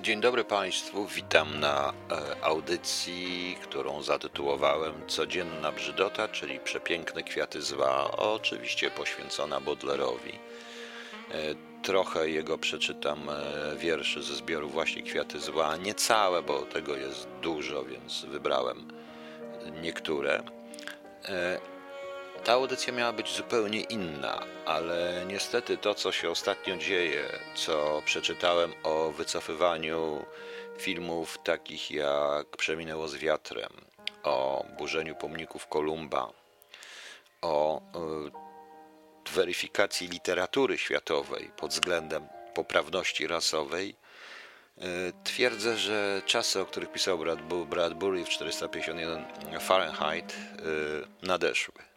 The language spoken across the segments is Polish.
Dzień dobry Państwu, witam na e, audycji, którą zatytułowałem Codzienna Brzydota, czyli Przepiękne Kwiaty Zła, oczywiście poświęcona Baudelarowi. E, Trochę jego przeczytam e, wierszy ze zbioru właśnie Kwiaty Zła, nie całe, bo tego jest dużo, więc wybrałem niektóre. Ta audycja miała być zupełnie inna, ale niestety to, co się ostatnio dzieje, co przeczytałem o wycofywaniu filmów takich jak Przeminęło z wiatrem, o burzeniu pomników Kolumba, o y, weryfikacji literatury światowej pod względem poprawności rasowej, y, twierdzę, że czasy, o których pisał Brad- Bradbury w 451 Fahrenheit, y, nadeszły.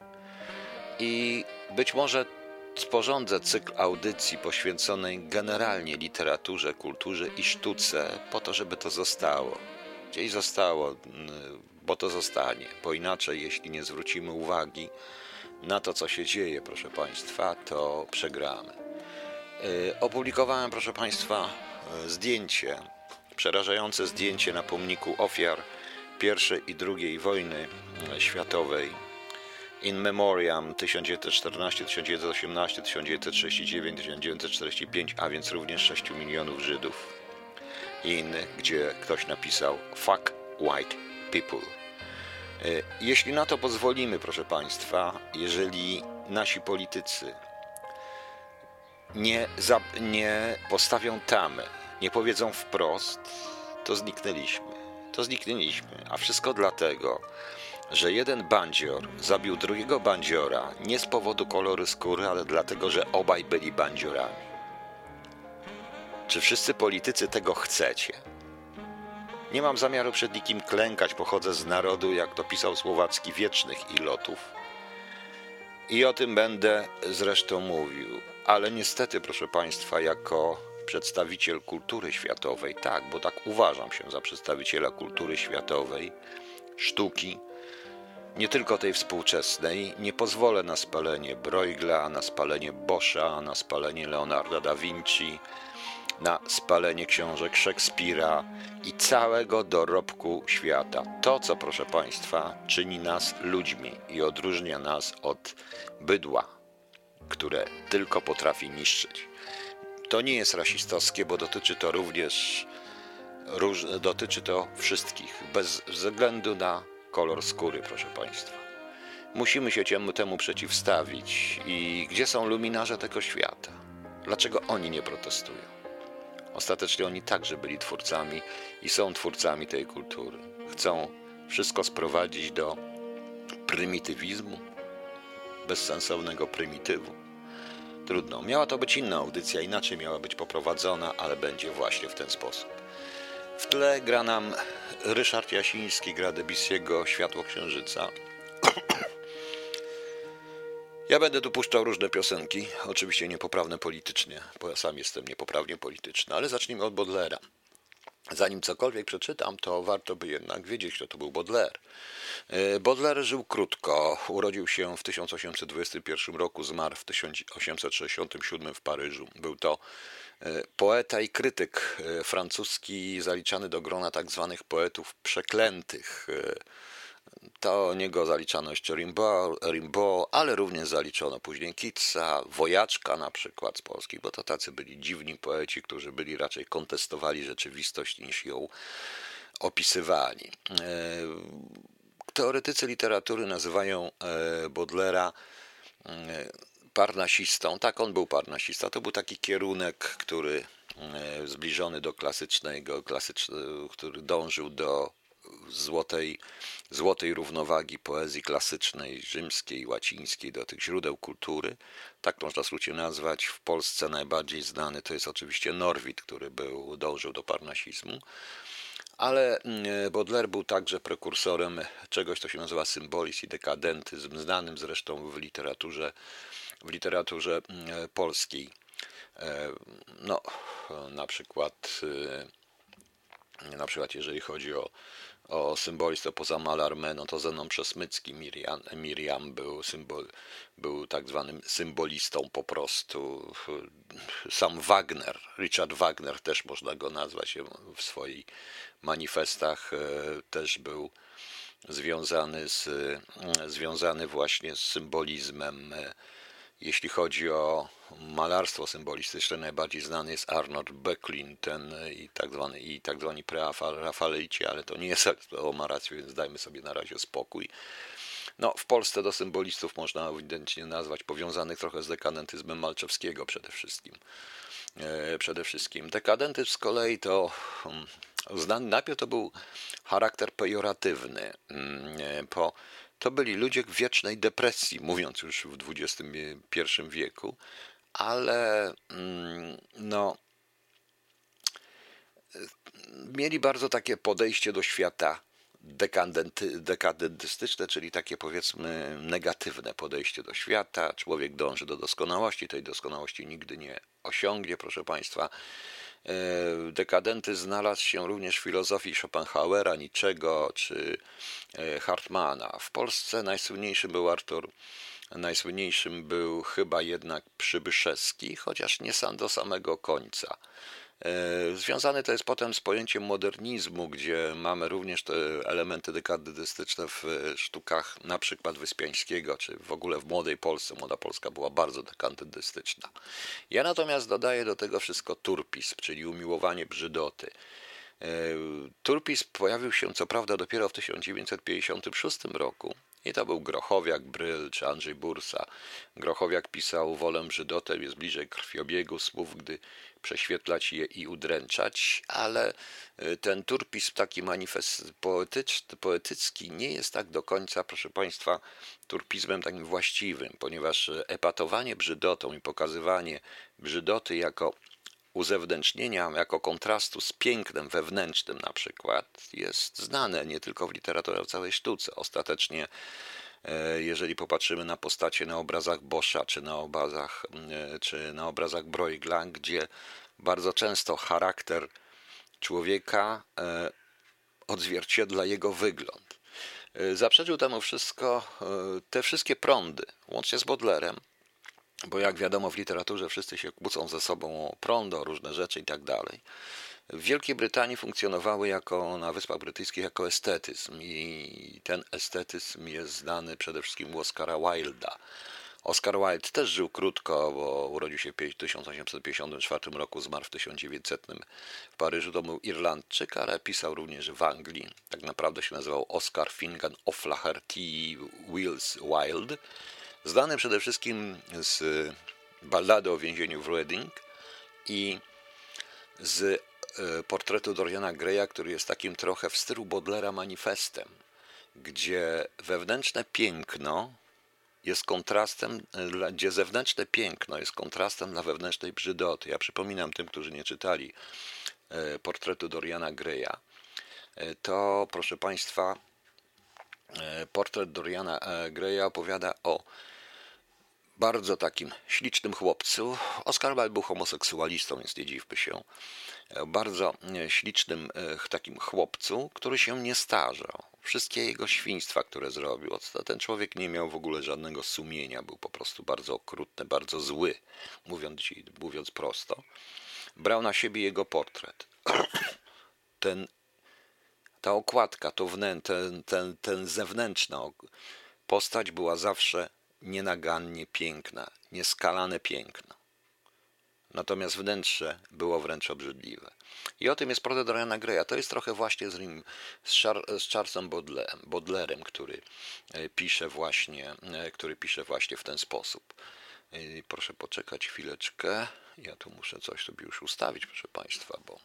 I być może sporządzę cykl audycji poświęconej generalnie literaturze, kulturze i sztuce, po to, żeby to zostało. Gdzieś zostało, bo to zostanie, bo inaczej, jeśli nie zwrócimy uwagi na to, co się dzieje, proszę Państwa, to przegramy. Yy, Opublikowałem, proszę Państwa, yy, zdjęcie, przerażające zdjęcie na pomniku ofiar I i II wojny yy, światowej In Memoriam 1914, 1918, 1939, 1945, a więc również 6 milionów Żydów i innych, gdzie ktoś napisał Fuck White People. E, Jeśli na to pozwolimy, proszę Państwa, jeżeli nasi politycy nie, za, nie postawią tamy, nie powiedzą wprost, to zniknęliśmy. To zniknęliśmy, a wszystko dlatego, że jeden bandzior zabił drugiego bandziora nie z powodu koloru skóry, ale dlatego, że obaj byli bandziorami. Czy wszyscy politycy tego chcecie? Nie mam zamiaru przed nikim klękać, pochodzę z narodu, jak to pisał Słowacki, wiecznych ilotów. I o tym będę zresztą mówił. Ale niestety, proszę Państwa, jako przedstawiciel kultury światowej, tak, bo tak uważam się za przedstawiciela kultury światowej, sztuki, nie tylko tej współczesnej, nie pozwolę na spalenie Bruegla, na spalenie Boscha, na spalenie Leonarda da Vinci, na spalenie książek Szekspira i całego dorobku świata. To, co, proszę Państwa, czyni nas ludźmi i odróżnia nas od bydła, które tylko potrafi niszczyć. To nie jest rasistowskie, bo dotyczy to również dotyczy to wszystkich, bez względu na kolor skóry, proszę Państwa. Musimy się temu, przeciwstawić. I gdzie są luminarze tego świata? Dlaczego oni nie protestują? Ostatecznie oni także byli twórcami i są twórcami tej kultury. Chcą wszystko sprowadzić do prymitywizmu, bezsensownego prymitywu. Trudno. Miała to być inna audycja, inaczej miała być poprowadzona, ale będzie właśnie w ten sposób. W tle gra nam Ryszard Jasiński, gra Debussy'ego Światło Księżyca. Ja będę tu puszczał różne piosenki, oczywiście niepoprawne politycznie, bo ja sam jestem niepoprawnie polityczny, ale zacznijmy od Baudelaire. Zanim cokolwiek przeczytam, to warto by jednak wiedzieć, kto to był Baudelaire. E, Baudelaire żył krótko. Urodził się w 1821 roku, zmarł w 1867 w Paryżu. Był to e, poeta i krytyk e, francuski, zaliczany do grona tak zwanych poetów przeklętych. Do niego zaliczano jeszcze Rimbaud, ale również zaliczono później Kitsa, Wojaczka na przykład z Polski, bo to tacy byli dziwni poeci, którzy byli raczej kontestowali rzeczywistość niż ją opisywali. Teoretycy literatury nazywają Baudelaira parnasistą. Tak, on był parnasista. To był taki kierunek, który zbliżony do klasycznego, klasycznego, który dążył do złotej, złotej równowagi poezji klasycznej, rzymskiej, łacińskiej, do tych źródeł kultury. Tak można w skrócie nazwać. W Polsce najbardziej znany to jest oczywiście Norwid, który był, dążył do parnasizmu. Ale Baudelaire był także prekursorem czegoś, co się nazywa symbolizm i dekadentyzm, znanym zresztą w literaturze, w literaturze polskiej. No, na przykład Na przykład jeżeli chodzi o, o symbolistę poza Malarmé, no to Zenon Przesmycki, Miriam, Miriam był, symbol, był tak zwanym symbolistą po prostu. Sam Wagner, Richard Wagner też można go nazwać w swoich manifestach, e, też był związany, z, związany właśnie z symbolizmem. Jeśli chodzi o malarstwo symbolistyczne, najbardziej znany jest Arnold Böcklin ten i tak zwany, i tak zwani preafaleici, ale to nie jest o malarstwie, więc dajmy sobie na razie spokój. No, w Polsce do symbolistów można ewidentnie nazwać powiązanych trochę z dekadentyzmem Malczewskiego przede wszystkim. E, przede wszystkim. Dekadentyzm z kolei to hmm, znany, najpierw to był charakter pejoratywny. Mm, e, po, to byli ludzie w wiecznej depresji, mówiąc już w XXI wieku, ale mm, no, mieli bardzo takie podejście do świata dekadentystyczne, czyli takie powiedzmy negatywne podejście do świata. Człowiek dąży do doskonałości, tej doskonałości nigdy nie osiągnie, proszę Państwa. E, dekadenty znalazł się również w filozofii Schopenhauera, Niczego czy e, Hartmana. W Polsce najsłynniejszy był Artur Najsłynniejszym był chyba jednak Przybyszewski, chociaż nie sam do samego końca. E, związane to jest potem z pojęciem modernizmu, gdzie mamy również te elementy dekadystyczne w sztukach na przykład Wyspiańskiego, czy w ogóle w Młodej Polsce. Młoda Polska była bardzo dekadystyczna. Ja natomiast dodaję do tego wszystko turpizm, czyli umiłowanie brzydoty. E, turpizm pojawił się co prawda dopiero w 1956 roku, i to był Grochowiak, Bryl czy Andrzej Bursa. Grochowiak pisał Wolę Żydotę, jest bliżej krwiobiegu słów, gdy prześwietlać je i udręczać, ale y, ten turpizm taki manifest poetycki nie jest tak do końca, proszę Państwa, turpizmem takim właściwym, ponieważ epatowanie brzydotą i pokazywanie brzydoty jako uzewnętrznienia jako kontrastu z pięknem wewnętrznym na przykład jest znane nie tylko w literaturze, ale w całej sztuce. Ostatecznie jeżeli popatrzymy na postacie na obrazach Boscha czy na obrazach, e, czy na obrazach Bruegla, gdzie bardzo często charakter człowieka e, odzwierciedla jego wygląd. Zaprzeczył temu wszystko te wszystkie prądy, łącznie z Bodlerem, bo jak wiadomo w literaturze wszyscy się kłócą ze sobą o prąd, o różne rzeczy i tak dalej. W Wielkiej Brytanii funkcjonowały jako, na Wyspach Brytyjskich jako estetyzm i ten estetyzm jest znany przede wszystkim u Oscara Wilda. Oscar Wilde też żył krótko, bo urodził się w 1854 roku, zmarł w 1900 w Paryżu. To był Irlandczyk, ale pisał również w Anglii. Tak naprawdę się nazywał Oscar Finnegan O'Flaherty Wills Wilde Znany przede wszystkim z ballady o więzieniu w Reading i z portretu Doriana Greya, który jest takim trochę w stylu Bodlera manifestem, gdzie wewnętrzne piękno jest kontrastem, e, gdzie zewnętrzne piękno jest kontrastem dla wewnętrznej brzydoty. Ja przypominam tym, którzy nie czytali e, portretu Doriana Greya, to proszę Państwa, portret Doriana Greya opowiada o bardzo takim ślicznym chłopcu. Oscar Wilde był homoseksualistą, więc nie dziwmy się. Bardzo e, ślicznym e, takim chłopcu, który się nie starzał. Wszystkie jego świństwa, które zrobił, ten człowiek nie miał w ogóle żadnego sumienia, był po prostu bardzo okrutny, bardzo zły, mówiąc, mówiąc prosto. Brał na siebie jego portret. Ten, ta okładka, to wnę, ten, ten, ten zewnętrzna postać była zawsze nienagannie piękna, nieskalane piękno. Natomiast wnętrze było wręcz obrzydliwe. I o tym jest portret Doriana Greya. To jest trochę właśnie z, z, Char, z Charlesem Baudelaire'em, który e, pisze właśnie, e, który pisze właśnie w ten sposób. E, proszę poczekać chwileczkę. Ja tu muszę coś sobie już ustawić, proszę Państwa, bo.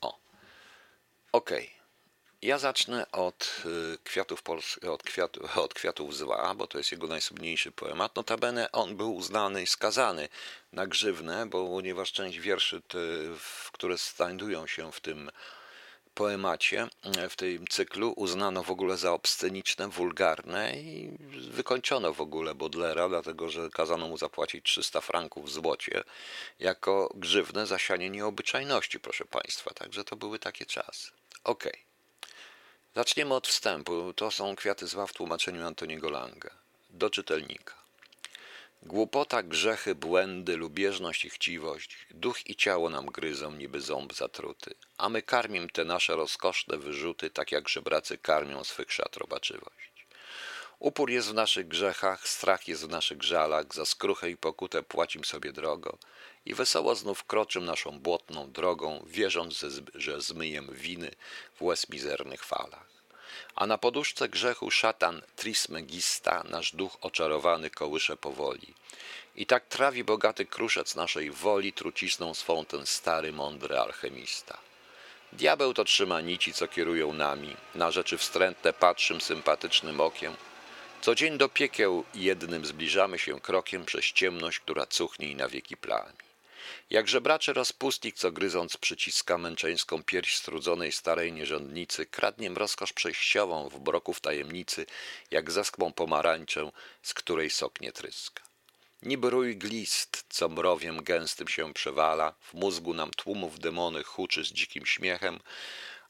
O. Okej. Okay. Ja zacznę od y, kwiatów, Pols- od, kwiatu, od kwiatów zła, bo to jest jego najsłynniejszy poemat. Notabene on był uznany i skazany na grzywnę, bo ponieważ część wierszy, te, które znajdują się w tym poemacie, w tym cyklu uznano w ogóle za obsceniczne, wulgarne i wykończono w ogóle Baudelaire, dlatego że kazano mu zapłacić 300 franków w złocie jako grzywne za sianie nieobyczajności, proszę Państwa. Także to były takie czasy. Okej. Okay. Zaczniemy od wstępu. To są kwiaty zła w tłumaczeniu Antoniego Langa. Do czytelnika. Głupota, grzechy, błędy, lubieżność i chciwość, duch i ciało nam gryzą niby ząb zatruty, a my karmim te nasze rozkoszne wyrzuty, tak jak żebracy karmią swych szat robaczywość. Upór jest w naszych grzechach, strach jest w naszych żalach, za skruchę i pokutę płacim sobie drogo i wesoło znów kroczym naszą błotną drogą, wierząc, że zmyjem winy w łez mizernych falach. A na poduszce grzechu szatan Trismegista nasz duch oczarowany kołysze powoli. I tak trawi bogaty kruszec naszej woli trucizną swą ten stary, mądry alchemista. Diabeł to trzyma nici, co kierują nami, na rzeczy wstrętne patrzym sympatycznym okiem. Co dzień do piekieł jednym zbliżamy się krokiem przez ciemność, która cuchnie i na wieki plami. Jak żebraczy rozpustnik, co gryząc przyciska męczeńską pierś strudzonej starej nierządnicy, kradniem rozkosz przejściową w broków tajemnicy, jak zaskmą pomarańczę, z której sok nie tryska. Niby rój glist, co mrowiem gęstym się przewala, w mózgu nam tłumów demony huczy z dzikim śmiechem,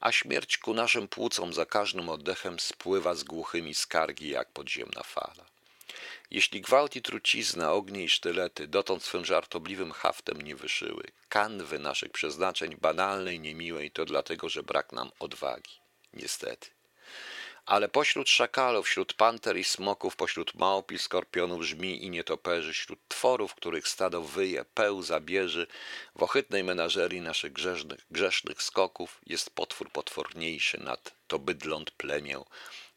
a śmierć ku naszym płucom za każdym oddechem spływa z głuchymi skargi jak podziemna fala. Jeśli gwałt i trucizna, ognie i sztylety dotąd swym żartobliwym haftem nie wyszyły, kanwy naszych przeznaczeń banalnej, niemiłej, to dlatego, że brak nam odwagi. Niestety. Ale pośród szakalów, wśród panter i smoków, pośród małp i skorpionów, żmi i nietoperzy, wśród tworów, których stado wyje, pełza, bierze, w ohydnej menażerii naszych grzesznych, grzesznych skoków jest potwór potworniejszy nad to bydląt plemię,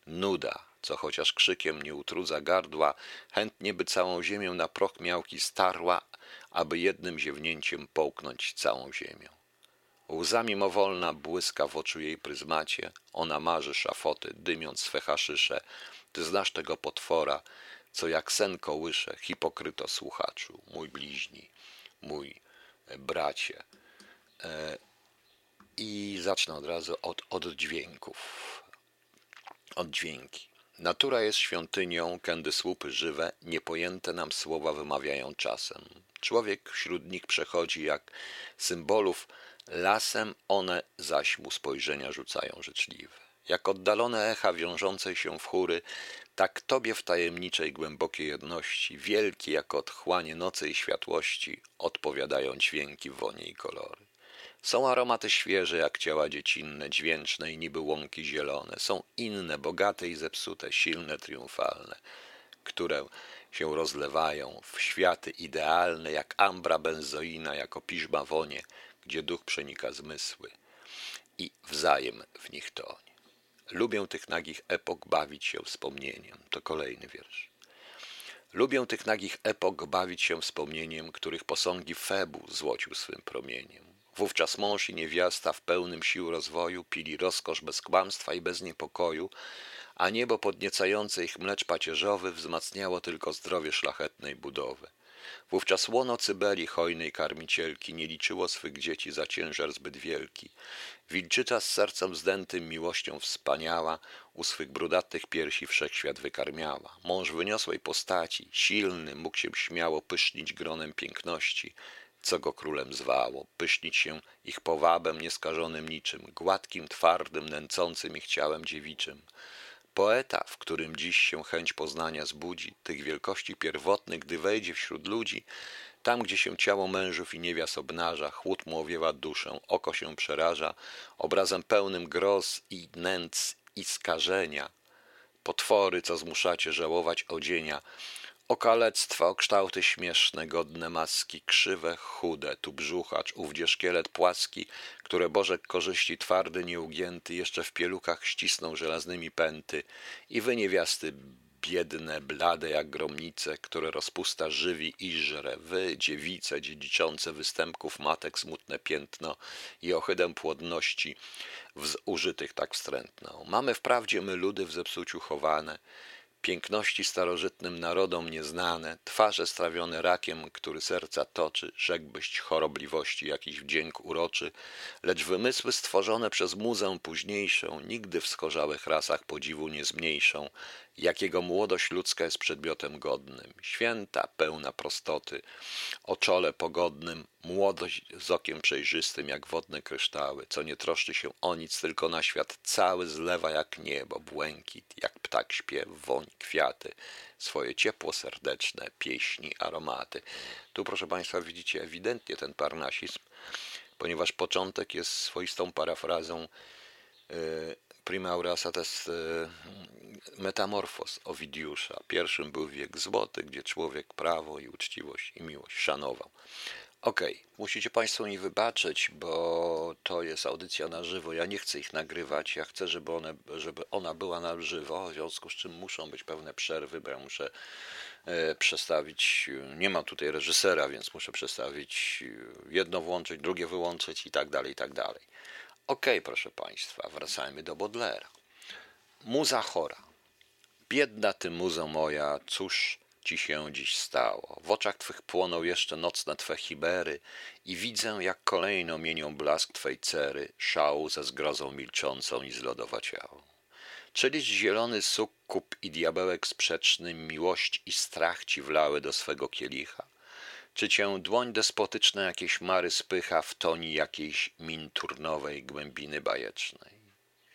nuda, co chociaż krzykiem nie utrudza gardła, chętnie by całą ziemię na proch miałki starła, aby jednym ziewnięciem połknąć całą ziemię. Łza mimowolna błyska w oczu jej pryzmacie, ona marzy szafoty, dymiąc swe haszysze. Ty znasz tego potwora, co jak sen kołysze, hipokryto słuchaczu, mój bliźni, mój e, bracie. E, I zacznę od razu od oddźwięków. Oddźwięki. Natura jest świątynią, kędy słupy żywe, niepojęte nam słowa wymawiają czasem. Człowiek wśród nich przechodzi jak symbolów lasem, one zaś mu spojrzenia rzucają życzliwe. Jak oddalone echa wiążącej się w chóry, tak Tobie w tajemniczej, głębokiej jedności, wielkie jak otchłanie nocy i światłości, odpowiadają dźwięki, wonie i kolory. Są aromaty świeże jak ciała dziecinne, dźwięczne i niby łąki zielone. Są inne, bogate i zepsute, silne, triumfalne, które się rozlewają w światy idealne jak ambra benzoina, jako piżma wonie, gdzie duch przenika zmysły i wzajem w nich tonie. Lubię tych nagich epok bawić się wspomnieniem. To kolejny wiersz. Lubię tych nagich epok bawić się wspomnieniem, których posągi Febu złocił swym promieniem. Wówczas mąż i niewiasta w pełnym sił rozwoju pili rozkosz bez kłamstwa i bez niepokoju, a niebo podniecające ich mlecz pacierzowy wzmacniało tylko zdrowie szlachetnej budowy. Wówczas łono cybeli hojnej karmicielki nie liczyło swych dzieci za ciężar zbyt wielki. Wilczyca z sercem zdętym miłością wspaniała, u swych brudatych piersi wszechświat wykarmiała. Mąż wyniosłej postaci, silny, mógł się śmiało pysznić gronem piękności, co go królem zwało, pysznić się ich powabem nieskażonym niczym, gładkim, twardym, nęcącym ich ciałem dziewiczym. Poeta, w którym dziś się chęć poznania zbudzi, tych wielkości pierwotnych, gdy wejdzie wśród ludzi, tam, gdzie się ciało mężów i niewias obnaża, chłód mu owiewa duszę, oko się przeraża, obrazem pełnym groz i nędz i skażenia. Potwory, co zmuszacie żałować odzienia, Okalectwa o kształty śmieszne, godne maski, krzywe, chude, tu brzuchacz, ówdzie szkielet płaski, które Bożek korzyści twardy, nieugięty, jeszcze w pielukach ścisną żelaznymi pęty i wy niewiasty biedne, blade jak gromnice, które rozpusta żywi i żre, wy, dziewice, dziedziczące występków matek smutne piętno i ohydę płodności użytych tak wstrętną. Mamy wprawdzie my ludy w zepsuciu chowane, piękności starożytnym narodom nieznane, twarze strawione rakiem, który serca toczy, rzekłbyś chorobliwości jakiś wdzięk uroczy, lecz wymysły stworzone przez muzę późniejszą nigdy w skorzałych rasach podziwu nie zmniejszą, jakiego młodość ludzka jest przedmiotem godnym, święta, pełna prostoty, o czole pogodnym, młodość z okiem przejrzystym jak wodne kryształy, co nie troszczy się o nic, tylko na świat cały zlewa jak niebo, błękit, jak ptak śpiew, woń, kwiaty, swoje ciepło serdeczne, pieśni, aromaty. Tu, proszę Państwa, widzicie ewidentnie ten parnasizm, ponieważ początek jest swoistą parafrazą yy, Prima Aurasa to jest metamorfos Owidiusza. Pierwszym był wiek złoty, gdzie człowiek prawo i uczciwość i miłość szanował. Okay. musicie Państwo mi wybaczyć, bo to jest audycja na żywo. Ja nie chcę ich nagrywać. Ja chcę, żeby, one, żeby ona była na żywo, w związku z czym muszą być pewne przerwy, bo ja muszę e, przestawić. Nie mam tutaj reżysera, więc muszę przestawić jedno włączyć, drugie wyłączyć i tak dalej, i tak dalej. Okay, proszę Państwa, wracajmy do Bodlera. Muza chora. Biedna ty muzo moja, cóż ci się dziś stało? W oczach twych płoną jeszcze nocne twe chibery i widzę, jak kolejno mienią blask twej cery, szału ze zgrozą milczącą i zlodowaciałą. Czyliś zielony sukkup i diabełek sprzeczny miłość i strach ci wlały do swego kielicha? Czy cię dłoń despotyczna jakiejś mary spycha w toni jakiejś minturnowej głębiny bajecznej?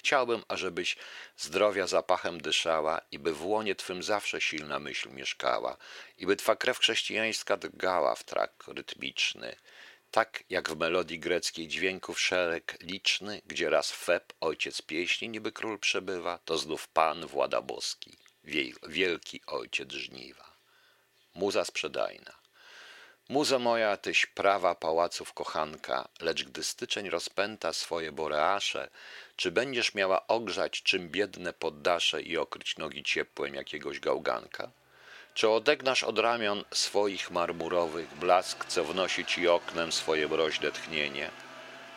Chciałbym, ażebyś zdrowia zapachem dyszała i by w łonie twym zawsze silna myśl mieszkała i by twa krew chrześcijańska drgała w trak rytmiczny, tak jak w melodii greckiej dźwięków szereg liczny, gdzie raz Feb, ojciec pieśni, niby król przebywa, to znów Pan, włada boski, wielki ojciec żniwa. Muza sprzedajna. Muzo moja, tyś prawa pałaców kochanka, lecz gdy styczeń rozpęta swoje boreasze, czy będziesz miała ogrzać czym biedne poddasze i okryć nogi ciepłem jakiegoś gałganka? Czy odegnasz od ramion swoich marmurowych blask, co wnosi ci oknem swoje mroźne tchnienie?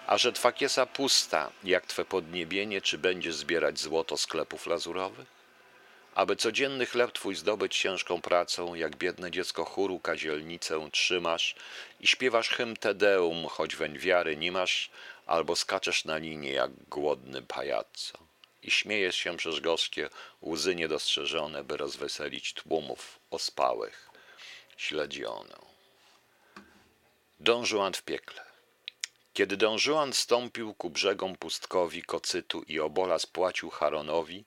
A że twa kiesa pusta, jak twe podniebienie, czy będziesz zbierać złoto sklepów lazurowych? Aby codzienny chleb twój zdobyć ciężką pracą, jak biedne dziecko chóru kazielnicę trzymasz i śpiewasz hymn Tedeum, choć weń wiary nie masz, albo skaczesz na linie jak głodny pajaco. I śmiejesz się przez gorzkie łzy niedostrzeżone, by rozweselić tłumów ospałych śledzionę. Don Juan w piekle. Kiedy Don Juan stąpił ku brzegom pustkowi Kocytu i obola spłacił Charonowi,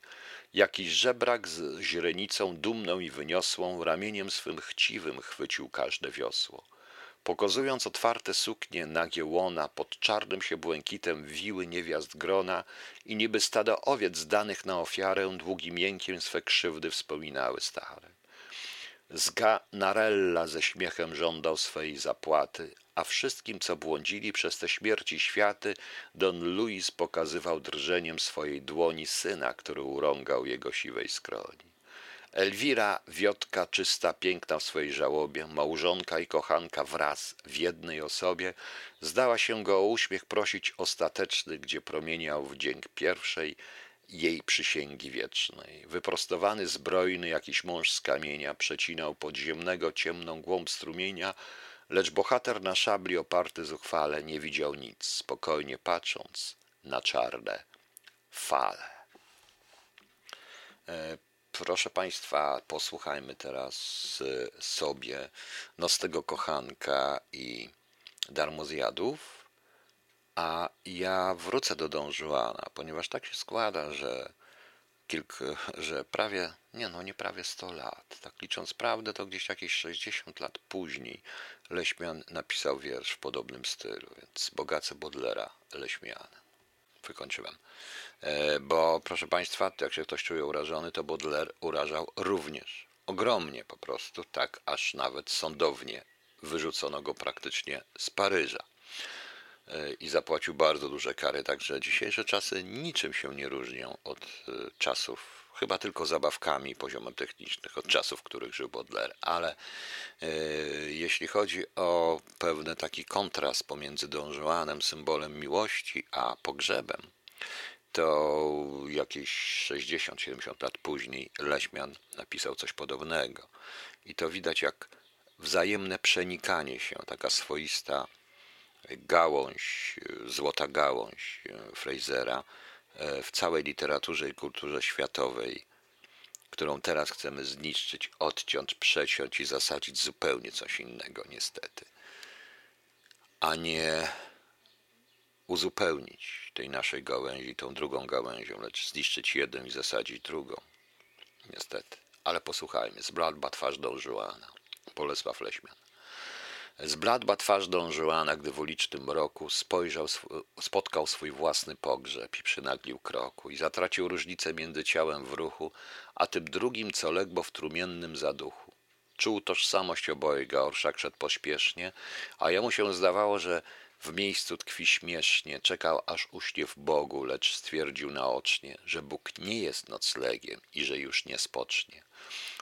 Jakiś żebrak z źrenicą dumną i wyniosłą ramieniem swym chciwym chwycił każde wiosło. Pokazując otwarte suknie, nagie łona, pod czarnym się błękitem wiły niewiast grona i niby stada owiec zdanych na ofiarę, długim jękiem swe krzywdy wspominały stare. Zga Narella ze śmiechem żądał swej zapłaty, a wszystkim, co błądzili przez te śmierci światy, Don Luis pokazywał drżeniem swojej dłoni syna, który urągał jego siwej skroni. Elwira, wiotka, czysta, piękna w swojej żałobie, małżonka i kochanka wraz w jednej osobie, zdała się go o uśmiech prosić ostateczny, gdzie promieniał wdzięk pierwszej jej przysięgi wiecznej. Wyprostowany, zbrojny, jakiś mąż z kamienia, przecinał podziemnego ciemną głąb strumienia, lecz bohater na szabli oparty zuchwale nie widział nic, spokojnie patrząc na czarne fale. E, proszę Państwa, posłuchajmy teraz sobie Nocnego Kochanka i Darmozjadów, a ja wrócę do Don Juana, ponieważ tak się składa, że kilku, że prawie, nie no, nie prawie 100 lat, tak licząc prawdę, to gdzieś jakieś 60 lat później Leśmian napisał wiersz w podobnym stylu, więc bogacę Bodlera Leśmianem. Wykończyłem. E, bo proszę Państwa, jak się ktoś czuje urażony, to Baudelaire urażał również. Ogromnie po prostu, tak aż nawet sądownie wyrzucono go praktycznie z Paryża i zapłacił bardzo duże kary, także dzisiejsze czasy niczym się nie różnią od e, czasów, chyba tylko zabawkami poziomem technicznych, od czasów, w których żył Baudelaire, ale e, jeśli chodzi o pewien taki kontrast pomiędzy Don Juanem, symbolem miłości, a pogrzebem, to jakieś 60-70 lat później Leśmian napisał coś podobnego. I to widać jak wzajemne przenikanie się, taka swoista gałąź, złota gałąź Frasera e, w całej literaturze i kulturze światowej, którą teraz chcemy zniszczyć, odciąć, przeciąć i zasadzić zupełnie coś innego, niestety, a nie uzupełnić tej naszej gałęzi tą drugą gałęzią, lecz zniszczyć jedną i zasadzić drugą. Niestety. Ale posłuchajmy. Zbladła twarz Don Juana. Bolesław Leśmian. Zbladła twarz Don Juana, gdy w ulicznym roku spojrzał, spotkał swój własny pogrzeb i przynaglił kroku i zatracił różnicę między ciałem w ruchu, a tym drugim, co legło w trumiennym zaduchu. Czuł tożsamość obojga, orszak szedł pośpiesznie, a jemu się zdawało, że w miejscu tkwi śmiesznie, czekał aż uśnie w Bogu, lecz stwierdził naocznie, że Bóg nie jest noclegiem i że już nie spocznie.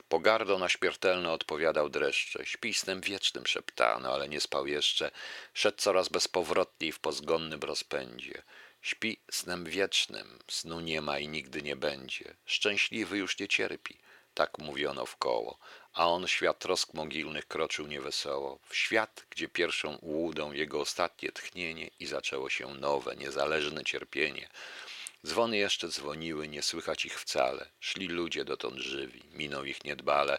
Pogardą na śmiertelne odpowiadał dreszcze, śpi snem wiecznym szeptano, ale nie spał jeszcze, szedł coraz bezpowrotniej w pozgonnym rozpędzie. Śpi snem wiecznym, snu nie ma i nigdy nie będzie, szczęśliwy już nie cierpi, tak mówiono wkoło, a on świat trosk mogilnych kroczył niewesoło, w świat, gdzie pierwszą łudą jego ostatnie tchnienie i zaczęło się nowe, niezależne cierpienie. Dzwony jeszcze dzwoniły, nie słychać ich wcale. Szli ludzie dotąd żywi, minął ich niedbale.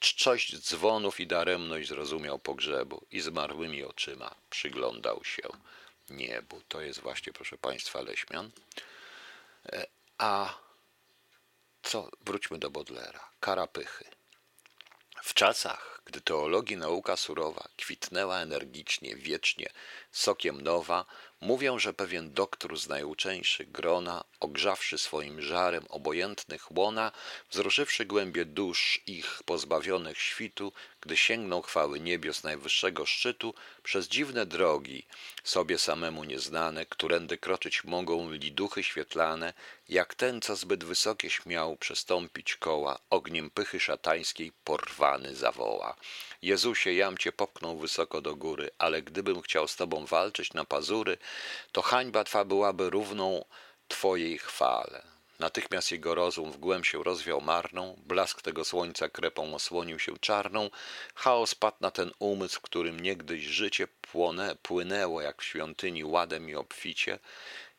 Czczość dzwonów i daremność zrozumiał pogrzebu i zmarłymi oczyma przyglądał się niebu. To jest właśnie, proszę Państwa, Leśmian. E, a co? Wróćmy do Bodlera. Karapychy. W czasach, gdy teologii nauka surowa kwitnęła energicznie, wiecznie, sokiem nowa, mówią, że pewien doktor z najuczeńszych grona, ogrzawszy swoim żarem obojętnych łona, wzruszywszy głębie dusz ich pozbawionych świtu, gdy sięgną chwały niebios najwyższego szczytu, przez dziwne drogi, sobie samemu nieznane, którędy kroczyć mogą li duchy świetlane, jak ten, co zbyt wysokie śmiał przestąpić koła, ogniem pychy szatańskiej porwany zawoła. Jezusie, jam cię popchnął wysoko do góry, ale gdybym chciał z tobą walczyć na pazury, to hańba twa byłaby równą twojej chwale. Natychmiast jego rozum w głęb się rozwiał marną, blask tego słońca krepą osłonił się czarną, chaos padł na ten umysł, w którym niegdyś życie płonę, płynęło jak w świątyni ładem i obficie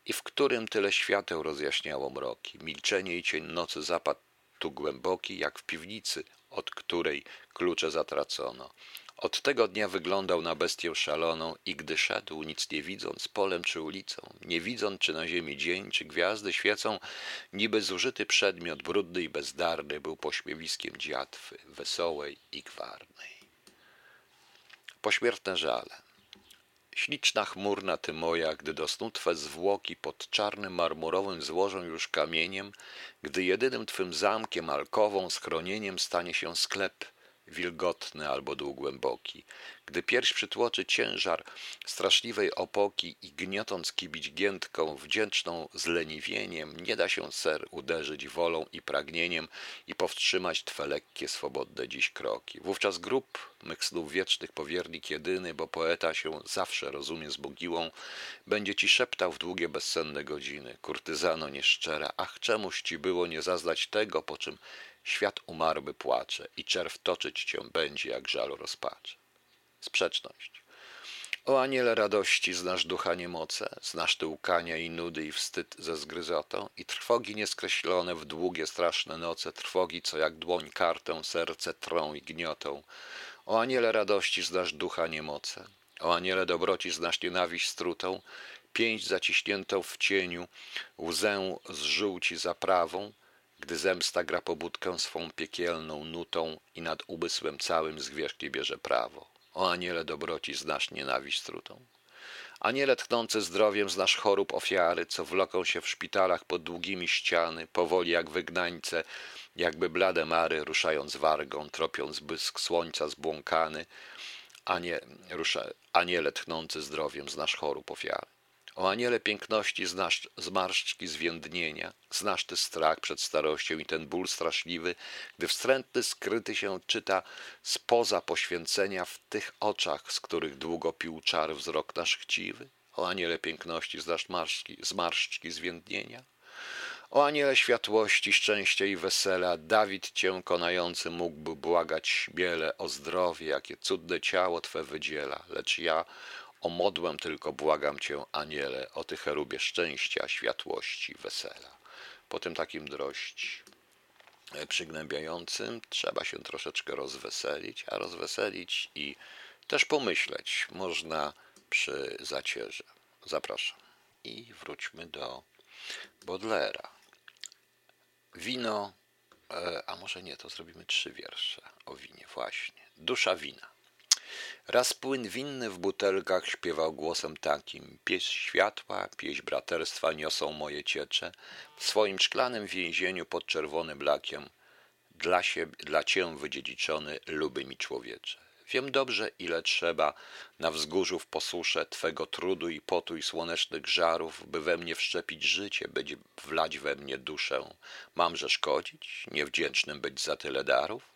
i w którym tyle świateł rozjaśniało mroki. Milczenie i cień nocy zapadł tu głęboki, jak w piwnicy, od której klucze zatracono. Od tego dnia wyglądał na bestię szaloną i gdy szedł, nic nie widząc, polem czy ulicą, nie widząc, czy na ziemi dzień, czy gwiazdy świecą, niby zużyty przedmiot, brudny i bezdarny, był pośmiewiskiem dziatwy, wesołej i gwarnej. Pośmiertne żale. Śliczna chmurna ty moja, gdy do snu twe zwłoki pod czarnym marmurowym złożą już kamieniem, gdy jedynym twym zamkiem alkową schronieniem stanie się sklep, wilgotny albo dół głęboki, gdy pierś przytłoczy ciężar straszliwej opoki i gniotąc kibić giętką wdzięczną zleniwieniem, nie da się ser uderzyć wolą i pragnieniem i powstrzymać twe lekkie, swobodne dziś kroki. Wówczas grób mych snów wiecznych powiernik jedyny, bo poeta się zawsze rozumie z mogiłą, będzie ci szeptał w długie bezsenne godziny, kurtyzano nieszczera, ach czemuż ci było nie zaznać tego, po czym Świat umarły płacze i czerw toczyć cię będzie jak żal rozpaczy. Sprzeczność. O aniele radości, znasz ducha niemoce, znasz ty łkania i nudy i wstyd ze zgryzotą i trwogi nieskreślone w długie straszne noce, trwogi, co jak dłoń kartę serce trą i gniotą. O aniele radości, znasz ducha niemoce, o aniele dobroci, znasz nienawiść strutą, pięść zaciśniętą w cieniu, łzę z żółci zaprawą, gdy zemsta gra pobudkę swą piekielną nutą i nad umysłem całym zwierzchnie bierze prawo. O aniele dobroci znasz nienawiść trutą. Aniele tchnące zdrowiem znasz chorób ofiary, co wloką się w szpitalach pod długimi ściany, powoli jak wygnańce, jakby blade mary, ruszając wargą, tropiąc bysk słońca zbłąkany. Anie, rusza, aniele tchnące zdrowiem znasz chorób ofiary. O aniele piękności znasz zmarszczki zwiędnienia, znasz ty strach przed starością i ten ból straszliwy, gdy wstrętny skryty się czyta spoza poświęcenia w tych oczach, z których długo pił czar wzrok nasz chciwy? O aniele piękności znasz marszczki, zmarszczki zwiędnienia? O aniele światłości, szczęścia i wesela, Dawid cię konający mógłby błagać śmiele o zdrowie, jakie cudne ciało twe wydziela, lecz ja o modłem tylko błagam cię, aniele, o ty cherubie szczęścia, światłości, wesela. Po tym takim drość przygnębiającym trzeba się troszeczkę rozweselić, a rozweselić i też pomyśleć można przy zacierze. Zapraszam. I wróćmy do Baudelaire. Wino, e, a może nie, to zrobimy trzy wiersze o winie, właśnie. Dusza wina. Raz płyn winny w butelkach śpiewał głosem takim: Pieśń światła, pieśń braterstwa niosą moje ciecze, w swoim szklanym więzieniu pod czerwonym lakiem, dla, siebie, dla cię wydziedziczony, luby mi człowiecze. Wiem dobrze, ile trzeba na wzgórzu w posusze Twego trudu i potu i słonecznych żarów, by we mnie wszczepić życie, być wlać we mnie duszę. Mamże szkodzić, niewdzięcznym być za tyle darów?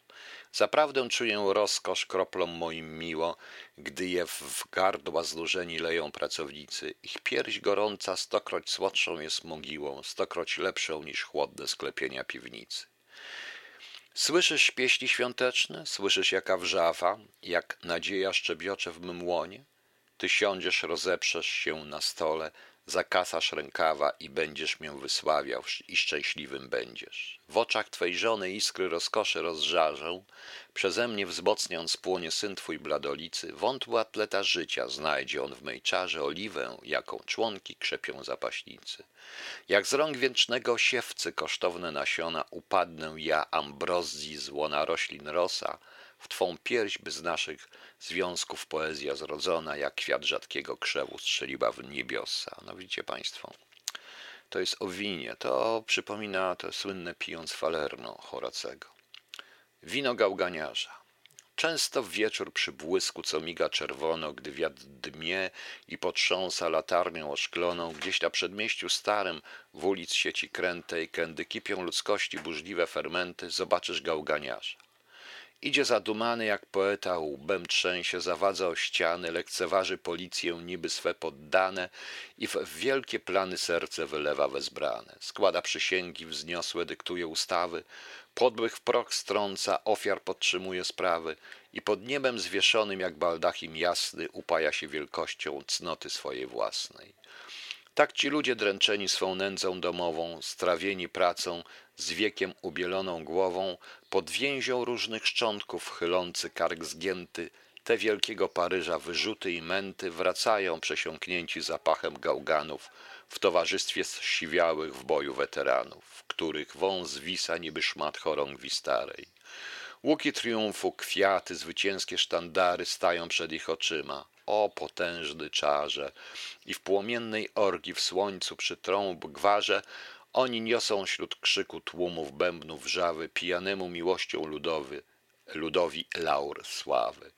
Zaprawdę czuję rozkosz kroplom moim miło, gdy je w gardła znużeni leją pracownicy. Ich pierś gorąca stokroć słodszą jest mogiłą, stokroć lepszą niż chłodne sklepienia piwnicy. Słyszysz pieśni świąteczne? Słyszysz jaka wrzawa, jak nadzieja szczebiocze w mym łonie? Ty siądziesz, rozeprzesz się na stole, zakasasz rękawa i będziesz mię wysławiał i szczęśliwym będziesz. W oczach twej żony iskry rozkoszy rozżarzą, przeze mnie wzmocniąc płonie syn twój bladolicy, wątły atleta życia znajdzie on w mej czarze oliwę, jaką członki krzepią zapaśnicy. Jak z rąk wiecznego siewcy kosztowne nasiona upadnę ja ambrozji z łona roślin rosa, w twą pierś by z naszych związków poezja zrodzona, jak kwiat rzadkiego krzewu strzeliła w niebiosa. No widzicie Państwo, to jest o winie, to przypomina to słynne pijąc falerno Horacego. Wino gałganiarza. Często w wieczór przy błysku, co miga czerwono, gdy wiatr dmie i potrząsa latarnią oszkloną, gdzieś na przedmieściu starym, w ulic sieci krętej, kędy kipią ludzkości burzliwe fermenty, zobaczysz gałganiarza. Idzie zadumany jak poeta, łbem trzęsie, zawadza o ściany, lekceważy policję niby swe poddane i w wielkie plany serce wylewa wezbrane. Składa przysięgi wzniosłe, dyktuje ustawy, podłych w proch strąca, ofiar podtrzymuje sprawy i pod niebem zwieszonym jak baldachim jasny upaja się wielkością cnoty swojej własnej. Tak ci ludzie dręczeni swą nędzą domową, strawieni pracą, z wiekiem ubieloną głową, pod więzią różnych szczątków chylący kark zgięty, te wielkiego Paryża wyrzuty i męty wracają przesiąknięci zapachem gałganów w towarzystwie siwiałych w boju weteranów, których wąs wisa niby szmat chorągwi starej. Łuki triumfu, kwiaty, zwycięskie sztandary stają przed ich oczyma. O potężny czarze! I w płomiennej orgi w słońcu przy trąb gwarze oni niosą wśród krzyku tłumów bębnów wrzawy pijanemu miłością ludowy, ludowi laur sławy.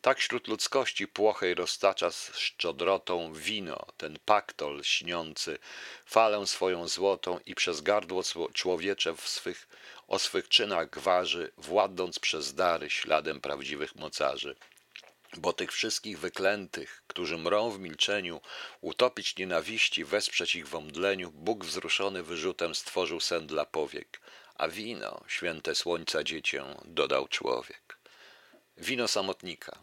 Tak wśród ludzkości płochej roztacza z szczodrotą wino, ten paktol śniący, falę swoją złotą i przez gardło człowiecze w swych, o swych czynach gwarzy, władąc przez dary śladem prawdziwych mocarzy bo tych wszystkich wyklętych, którzy mrą w milczeniu, utopić nienawiści, wesprzeć ich w omdleniu, Bóg wzruszony wyrzutem stworzył sen dla powiek, a wino, święte słońca dziecię, dodał człowiek. Wino samotnika,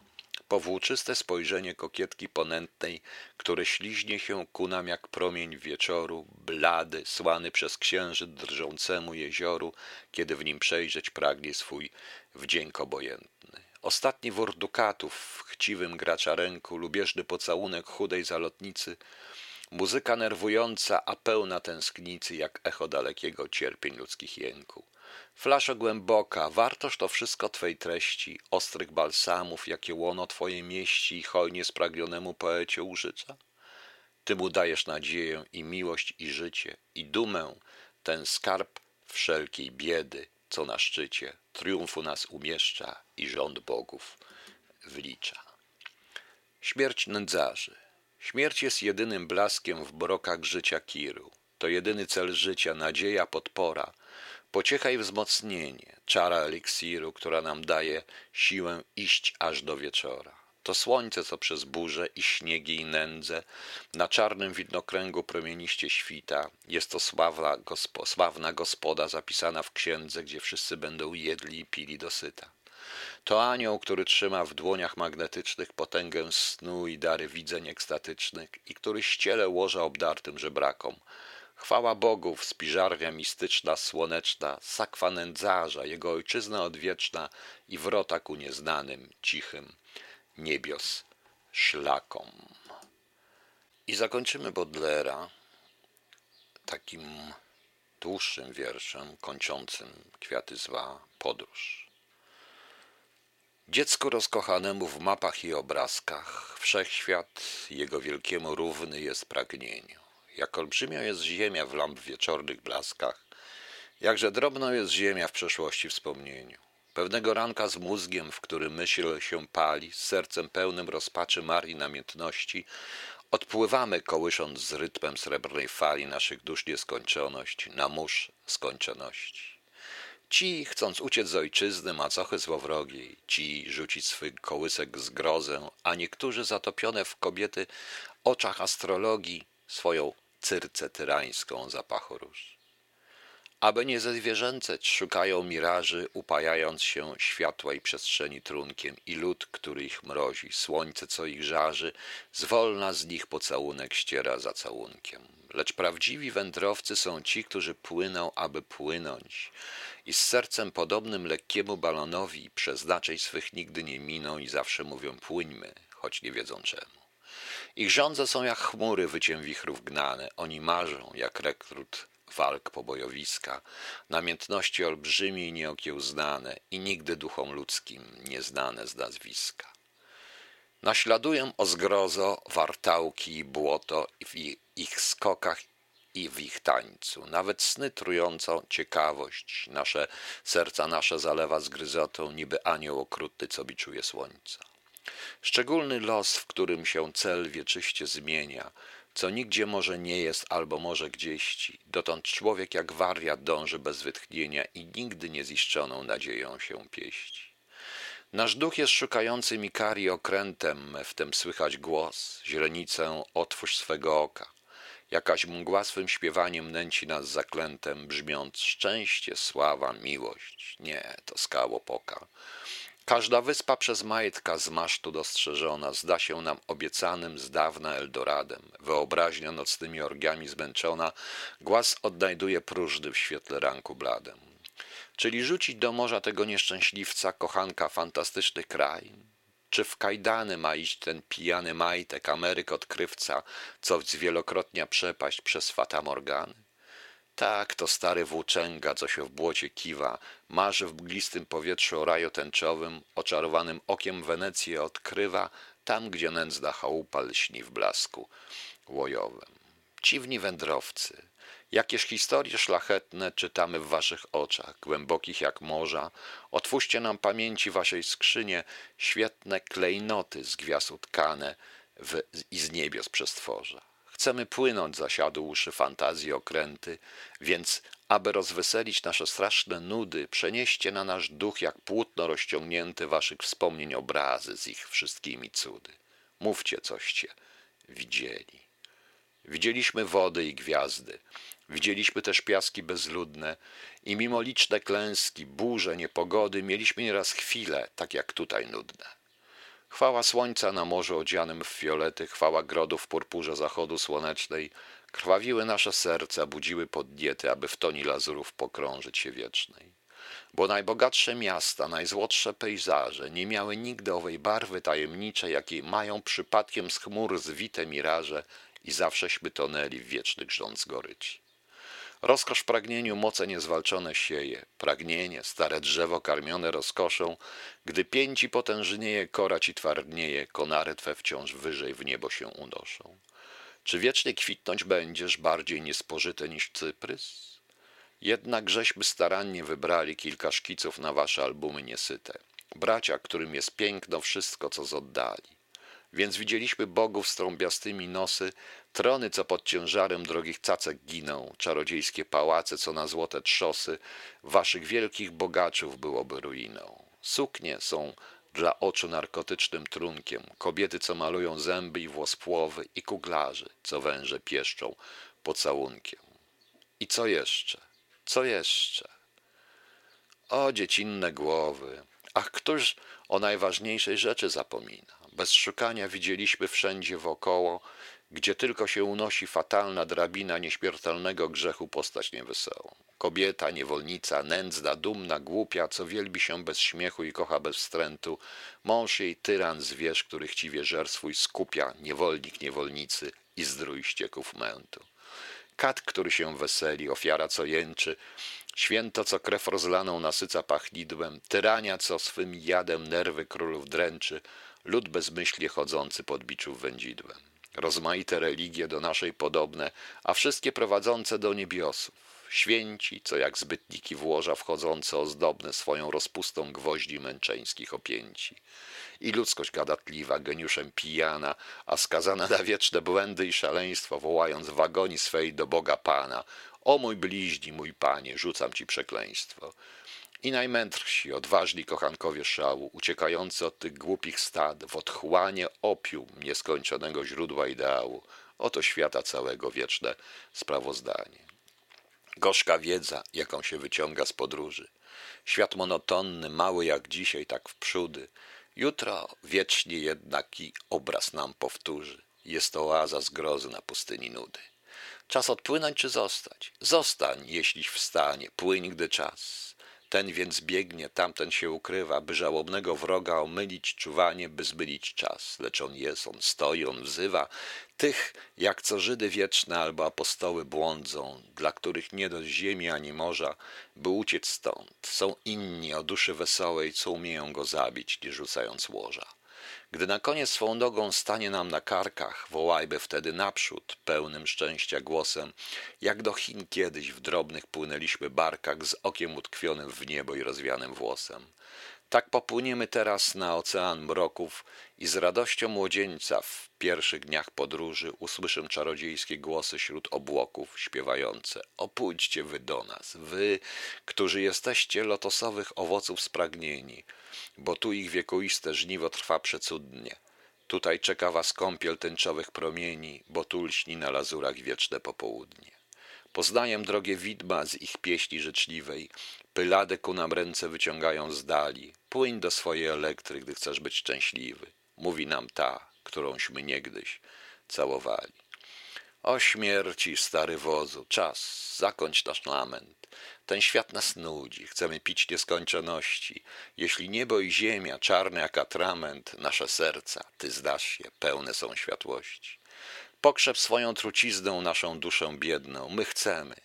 powłóczyste spojrzenie kokietki ponętnej, które śliźnie się ku nam jak promień wieczoru, blady, słany przez księżyc drżącemu jezioru, kiedy w nim przejrzeć pragnie swój wdzięk obojętny. Ostatni wór dukatów w chciwym gracza ręku, lubieżny pocałunek chudej zalotnicy, muzyka nerwująca, a pełna tęsknicy, jak echo dalekiego cierpień ludzkich jęku. Flaszo głęboka, wartoż to wszystko Twej treści, ostrych balsamów, jakie łono Twoje mieści i hojnie spragnionemu poecie użycza? Ty mu dajesz nadzieję i miłość i życie, i dumę, ten skarb wszelkiej biedy, co na szczycie triumfu nas umieszcza i rząd bogów wlicza. Śmierć nędzarzy. Śmierć jest jedynym blaskiem w brokach życia Kiru. To jedyny cel życia, nadzieja, podpora, pociecha i wzmocnienie, czara eliksiru, która nam daje siłę iść aż do wieczora. To słońce, co przez burze i śniegi i nędzę na czarnym widnokręgu promieniście świta. Jest to sławna, gospo, sławna gospoda zapisana w księdze, gdzie wszyscy będą jedli i pili dosyta. To anioł, który trzyma w dłoniach magnetycznych potęgę snu i dary widzeń ekstatycznych i który ściele łoża obdartym żebrakom. Chwała bogów, spiżarnia mistyczna, słoneczna, sakwa nędzarza, jego ojczyzna odwieczna i wrota ku nieznanym, cichym niebios szlakom. I zakończymy Bodlera takim dłuższym wierszem kończącym Kwiaty zła podróż. Dziecku rozkochanemu w mapach i obrazkach, wszechświat jego wielkiemu równy jest pragnieniu. Jak olbrzymia jest ziemia w lamp wieczornych blaskach, jakże drobną jest ziemia w przeszłości wspomnieniu. Pewnego ranka z mózgiem, w którym myśl się pali, z sercem pełnym rozpaczy marii namiętności, odpływamy, kołysząc z rytmem srebrnej fali naszych dusz nieskończoność, na mórz skończoności. Ci, chcąc uciec z ojczyzny, macochy złowrogiej, ci rzucić swy kołysek z a niektórzy zatopione w kobiety oczach astrologii swoją cyrce tyrańską zapachu róż. Aby nie zezwierzęceć, szukają miraży, upajając się światła i przestrzeni trunkiem i lód, który ich mrozi, słońce, co ich żarzy, zwolna z nich pocałunek ściera za całunkiem. Lecz prawdziwi wędrowcy są ci, którzy płyną, aby płynąć i z sercem podobnym lekkiemu balonowi przeznaczeń swych nigdy nie miną i zawsze mówią płyńmy, choć nie wiedzą czemu. Ich żądze są jak chmury wyciem wichrów gnane, oni marzą jak rekrut walk pobojowiska, namiętności olbrzymie i nieokiełznane i nigdy duchom ludzkim nieznane z nazwiska. Naśladuję o zgrozo wartałki i błoto w ich skokach i w ich tańcu. Nawet sny trującą ciekawość, nasze serca nasze zalewa zgryzotą, niby anioł okrutny, co biczuje słońca. Szczególny los, w którym się cel wieczyście zmienia, co nigdzie może nie jest albo może gdzieści. Dotąd człowiek jak wariat dąży bez wytchnienia i nigdy nieziszczoną nadzieją się pieści. Nasz duch jest szukający Mikari okrętem, w tym słychać głos, źrenicę otwórz swego oka. Jakaś mgła swym śpiewaniem nęci nas zaklętem, brzmiąc szczęście, sława, miłość. Nie, to skało poka. Każda wyspa przez majtka z masztu dostrzeżona zda się nam obiecanym z dawna Eldoradem. Wyobraźnia nocnymi orgiami zmęczona, głaz odnajduje próżny w świetle ranku bladem. Czyli rzucić do morza tego nieszczęśliwca kochanka fantastyczny kraj? Czy w kajdany ma iść ten pijany majtek, Ameryk odkrywca, co zwielokrotnia przepaść przez Fata Morgany? Tak, to stary włóczęga, co się w błocie kiwa, marzy w mglistym powietrzu o raju tęczowym, oczarowanym okiem Wenecję odkrywa, tam, gdzie nędzna chałupa lśni w blasku łojowym. Dziwni wędrowcy, jakież historie szlachetne czytamy w waszych oczach, głębokich jak morza. Otwórzcie nam pamięci waszej skrzynie świetne klejnoty z gwiazd utkane w, i z niebios przestworza. Chcemy płynąć zasiadu uszy fantazji okręty, więc aby rozweselić nasze straszne nudy, przenieście na nasz duch jak płótno rozciągnięte waszych wspomnień obrazy z ich wszystkimi cudy. Mówcie coście widzieli. Widzieliśmy wody i gwiazdy, widzieliśmy też piaski bezludne i mimo liczne klęski, burze, niepogody mieliśmy nieraz chwile, tak jak tutaj nudne. Chwała słońca na morzu odzianym w fiolety, chwała grodów w purpurze zachodu słonecznej, krwawiły nasze serca, budziły podniety, aby w toni lazurów pokrążyć się wiecznej. Bo najbogatsze miasta, najzłodsze pejzaże nie miały nigdy owej barwy tajemniczej, jakiej mają przypadkiem z chmur zwite miraże i zawsześmy tonęli w wiecznych rząd goryci. Rozkosz w pragnieniu moce niezwalczone sieje, pragnienie, stare drzewo karmione rozkoszą, gdy pięci potężnieje, kora ci twardnieje, konary twe wciąż wyżej w niebo się unoszą. Czy wiecznie kwitnąć będziesz bardziej niespożyte niż cyprys? Jednak żeśmy starannie wybrali kilka szkiców na wasze albumy niesyte. Bracia, którym jest piękno wszystko, co z oddali. Więc widzieliśmy bogów z trąbiastymi nosy, trony, co pod ciężarem drogich cacek giną, czarodziejskie pałace, co na złote trzosy, waszych wielkich bogaczów byłoby ruiną. Suknie są dla oczu narkotycznym trunkiem, kobiety, co malują zęby i włos płowy, i kuglarzy, co węże pieszczą pocałunkiem. I co jeszcze? Co jeszcze? O dziecinne głowy! Ach, któż o najważniejszej rzeczy zapomina? Bez szukania widzieliśmy wszędzie wokoło, gdzie tylko się unosi fatalna drabina nieśmiertelnego grzechu postać niewesołą. Kobieta, niewolnica, nędzna, dumna, głupia, co wielbi się bez śmiechu i kocha bez wstrętu, mąż jej tyran, zwierz, który chciwie żer swój skupia, niewolnik niewolnicy i zdrój ścieków mętu. Kat, który się weseli, ofiara, co jęczy, święto, co krew rozlaną nasyca pachnidłem, tyrania, co swym jadem nerwy królów dręczy, lud bezmyślnie chodzący pod biczów wędzidłem. Rozmaite religie do naszej podobne, a wszystkie prowadzące do niebiosów. Święci, co jak zbytniki w łoża wchodzące ozdobne swoją rozpustą gwoździ męczeńskich opięci. I ludzkość gadatliwa, geniuszem pijana, a skazana na wieczne błędy i szaleństwo, wołając w wagoni swej do Boga Pana, o mój bliźni, mój Panie, rzucam Ci przekleństwo. I najmędrsi, odważni kochankowie szału, uciekający od tych głupich stad, w otchłanie opium nieskończonego źródła ideału, oto świata całego wieczne sprawozdanie. Gorzka wiedza, jaką się wyciąga z podróży. Świat monotonny, mały jak dzisiaj, tak w przódy. Jutro wiecznie jednaki obraz nam powtórzy. Jest to oaza zgrozy na pustyni nudy. Czas odpłynąć czy zostać? Zostań, jeśliś wstanie, płyń, gdy czas. Ten więc biegnie, tamten się ukrywa, by żałobnego wroga omylić czuwanie, by zmylić czas. Lecz on jest, on stoi, on wzywa tych, jak co Żydy wieczne albo apostoły błądzą, dla których nie do ziemi ani morza, by uciec stąd. Są inni o duszy wesołej, co umieją go zabić, nie rzucając łoża. Gdy na koniec swą nogą stanie nam na karkach, wołajby wtedy naprzód, pełnym szczęścia głosem, jak do Chin kiedyś w drobnych płynęliśmy barkach z okiem utkwionym w niebo i rozwianym włosem. Tak popłyniemy teraz na ocean mroków i z radością młodzieńca w pierwszych dniach podróży usłyszę czarodziejskie głosy wśród obłoków śpiewające Opójdźcie wy do nas, wy, którzy jesteście lotosowych owoców spragnieni, bo tu ich wiekuiste żniwo trwa przecudnie. Tutaj czeka was kąpiel tęczowych promieni, bo tu lśni na lazurach wieczne popołudnie. Poznajem drogie widma z ich pieśni życzliwej, pylade ku nam ręce wyciągają z dali. Płyń do swojej elektry, gdy chcesz być szczęśliwy. Mówi nam ta, którąśmy niegdyś całowali. O śmierci, stary wozu, czas, zakończ nasz lament. Ten świat nas nudzi, chcemy pić nieskończoności. Jeśli niebo i ziemia, czarne jak atrament, nasze serca, ty zdasz się, pełne są światłości. Pokrzep swoją trucizną naszą duszę biedną, my chcemy.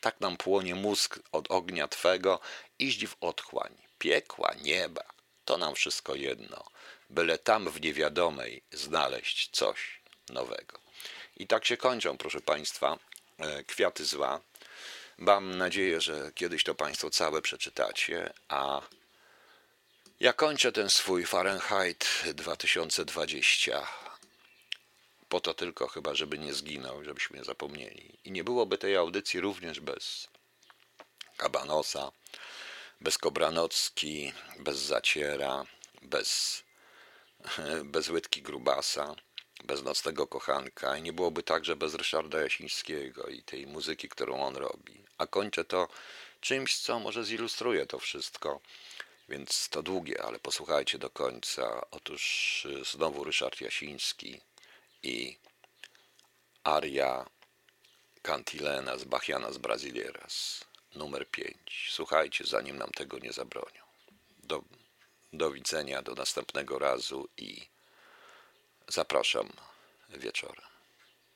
Tak nam płonie mózg od ognia Twego, iść w otchłań, piekła, nieba. To nam wszystko jedno, byle tam w niewiadomej znaleźć coś nowego. I tak się kończą, proszę Państwa, e, kwiaty zła. Mam nadzieję, że kiedyś to Państwo całe przeczytacie, a ja kończę ten swój Fahrenheit 2020 po to tylko chyba, żeby nie zginął, żebyśmy nie zapomnieli. I nie byłoby tej audycji również bez Kabanosa, bez Kobranocki, bez Zaciera, bez, bez Łydki Grubasa, bez Nocnego Kochanka i nie byłoby także bez Ryszarda Jasińskiego i tej muzyki, którą on robi. A kończę to czymś, co może zilustruje to wszystko. Więc to długie, ale posłuchajcie do końca. Otóż y, znowu Ryszard Jasiński i aria Cantilena z Bachiana z Brazilieras, numer 5. Słuchajcie, zanim nam tego nie zabronią. Do, do widzenia, do następnego razu i zapraszam wieczorem.